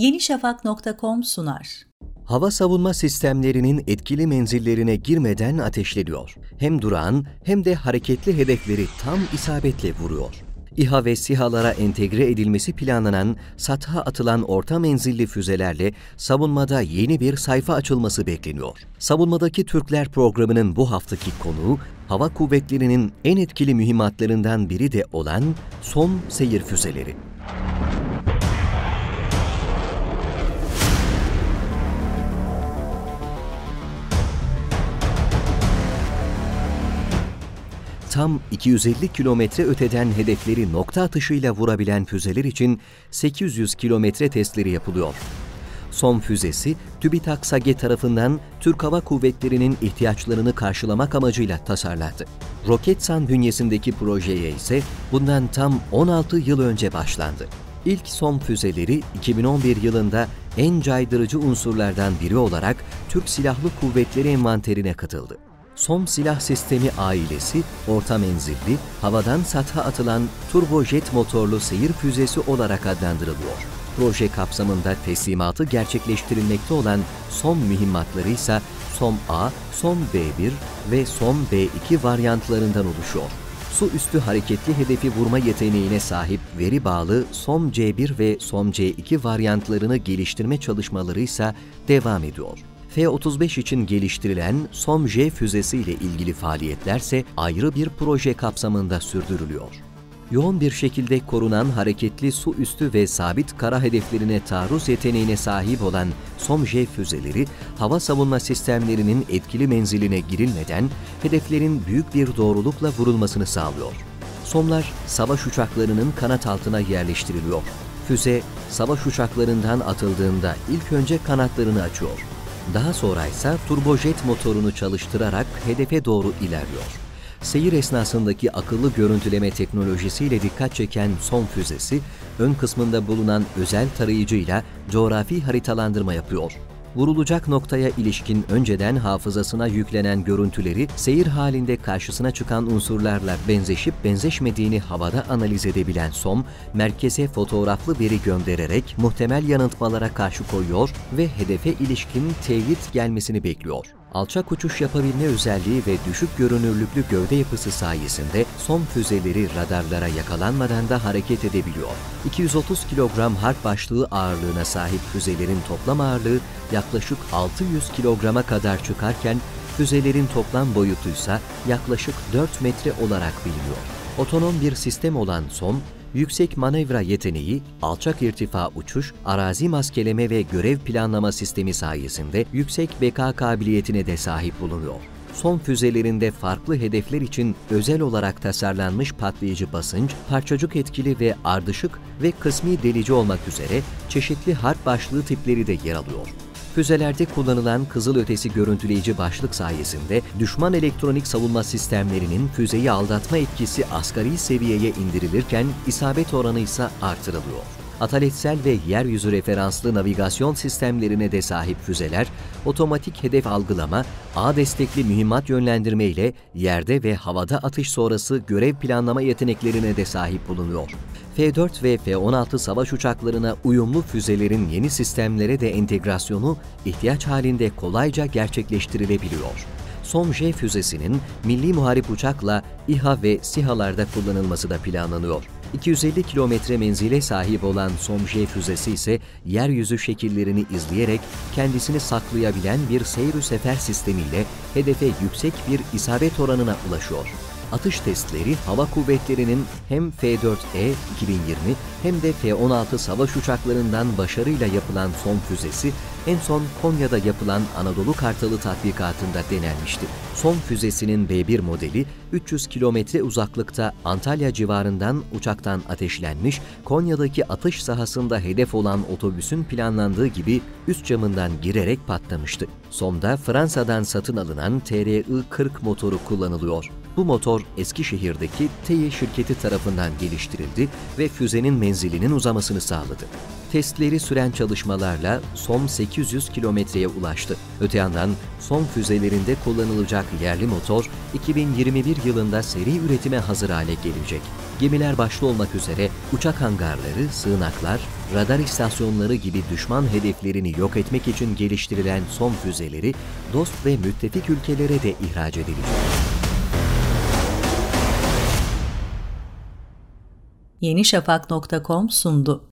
yenişafak.com sunar. Hava savunma sistemlerinin etkili menzillerine girmeden ateşleniyor. Hem durağan hem de hareketli hedefleri tam isabetle vuruyor. İHA ve SİHA'lara entegre edilmesi planlanan satha atılan orta menzilli füzelerle savunmada yeni bir sayfa açılması bekleniyor. Savunmadaki Türkler programının bu haftaki konuğu hava kuvvetlerinin en etkili mühimmatlarından biri de olan son seyir füzeleri. Tam 250 kilometre öteden hedefleri nokta atışıyla vurabilen füzeler için 800 kilometre testleri yapılıyor. Son füzesi TÜBİTAK SAGE tarafından Türk Hava Kuvvetleri'nin ihtiyaçlarını karşılamak amacıyla tasarlandı. Roketsan bünyesindeki projeye ise bundan tam 16 yıl önce başlandı. İlk son füzeleri 2011 yılında en caydırıcı unsurlardan biri olarak Türk Silahlı Kuvvetleri envanterine katıldı. SOM silah sistemi ailesi, orta menzilli, havadan satha atılan turbojet motorlu seyir füzesi olarak adlandırılıyor. Proje kapsamında teslimatı gerçekleştirilmekte olan SOM mühimmatları ise SOM A, SOM B1 ve SOM B2 varyantlarından oluşuyor. Su üstü hareketli hedefi vurma yeteneğine sahip veri bağlı SOM C1 ve SOM C2 varyantlarını geliştirme çalışmaları ise devam ediyor. F-35 için geliştirilen SOM-J füzesi ile ilgili faaliyetlerse ayrı bir proje kapsamında sürdürülüyor. Yoğun bir şekilde korunan hareketli su üstü ve sabit kara hedeflerine taarruz yeteneğine sahip olan SOM-J füzeleri, hava savunma sistemlerinin etkili menziline girilmeden hedeflerin büyük bir doğrulukla vurulmasını sağlıyor. SOM'lar savaş uçaklarının kanat altına yerleştiriliyor. Füze, savaş uçaklarından atıldığında ilk önce kanatlarını açıyor. Daha sonra ise turbojet motorunu çalıştırarak hedefe doğru ilerliyor. Seyir esnasındaki akıllı görüntüleme teknolojisiyle dikkat çeken son füzesi, ön kısmında bulunan özel tarayıcıyla coğrafi haritalandırma yapıyor vurulacak noktaya ilişkin önceden hafızasına yüklenen görüntüleri seyir halinde karşısına çıkan unsurlarla benzeşip benzeşmediğini havada analiz edebilen SOM, merkeze fotoğraflı veri göndererek muhtemel yanıltmalara karşı koyuyor ve hedefe ilişkin teyit gelmesini bekliyor alçak uçuş yapabilme özelliği ve düşük görünürlüklü gövde yapısı sayesinde son füzeleri radarlara yakalanmadan da hareket edebiliyor. 230 kilogram harp başlığı ağırlığına sahip füzelerin toplam ağırlığı yaklaşık 600 kilograma kadar çıkarken füzelerin toplam boyutuysa yaklaşık 4 metre olarak biliniyor. Otonom bir sistem olan SOM, yüksek manevra yeteneği, alçak irtifa uçuş, arazi maskeleme ve görev planlama sistemi sayesinde yüksek beka kabiliyetine de sahip bulunuyor. Son füzelerinde farklı hedefler için özel olarak tasarlanmış patlayıcı basınç, parçacık etkili ve ardışık ve kısmi delici olmak üzere çeşitli harp başlığı tipleri de yer alıyor. Füzelerde kullanılan kızılötesi görüntüleyici başlık sayesinde düşman elektronik savunma sistemlerinin füzeyi aldatma etkisi asgari seviyeye indirilirken isabet oranı ise artırılıyor. Ataletsel ve yeryüzü referanslı navigasyon sistemlerine de sahip füzeler, otomatik hedef algılama, ağ destekli mühimmat yönlendirme ile yerde ve havada atış sonrası görev planlama yeteneklerine de sahip bulunuyor. F-4 ve F-16 savaş uçaklarına uyumlu füzelerin yeni sistemlere de entegrasyonu ihtiyaç halinde kolayca gerçekleştirilebiliyor. SOM-J füzesinin milli muharip uçakla İHA ve SİHA'larda kullanılması da planlanıyor. 250 kilometre menzile sahip olan SOM-J füzesi ise yeryüzü şekillerini izleyerek kendisini saklayabilen bir seyir sefer sistemiyle hedefe yüksek bir isabet oranına ulaşıyor atış testleri hava kuvvetlerinin hem F-4E 2020 hem de F-16 savaş uçaklarından başarıyla yapılan son füzesi en son Konya'da yapılan Anadolu Kartalı tatbikatında denenmişti. Son füzesinin B1 modeli 300 kilometre uzaklıkta Antalya civarından uçaktan ateşlenmiş, Konya'daki atış sahasında hedef olan otobüsün planlandığı gibi üst camından girerek patlamıştı. Sonda Fransa'dan satın alınan TRI-40 motoru kullanılıyor. Bu motor Eskişehir'deki TEİ şirketi tarafından geliştirildi ve füzenin menzilinin uzamasını sağladı. Testleri süren çalışmalarla son 800 kilometreye ulaştı. Öte yandan son füzelerinde kullanılacak yerli motor 2021 yılında seri üretime hazır hale gelecek. Gemiler başta olmak üzere uçak hangarları, sığınaklar, radar istasyonları gibi düşman hedeflerini yok etmek için geliştirilen son füzeleri dost ve müttefik ülkelere de ihraç edilecek. yenişafak.com sundu.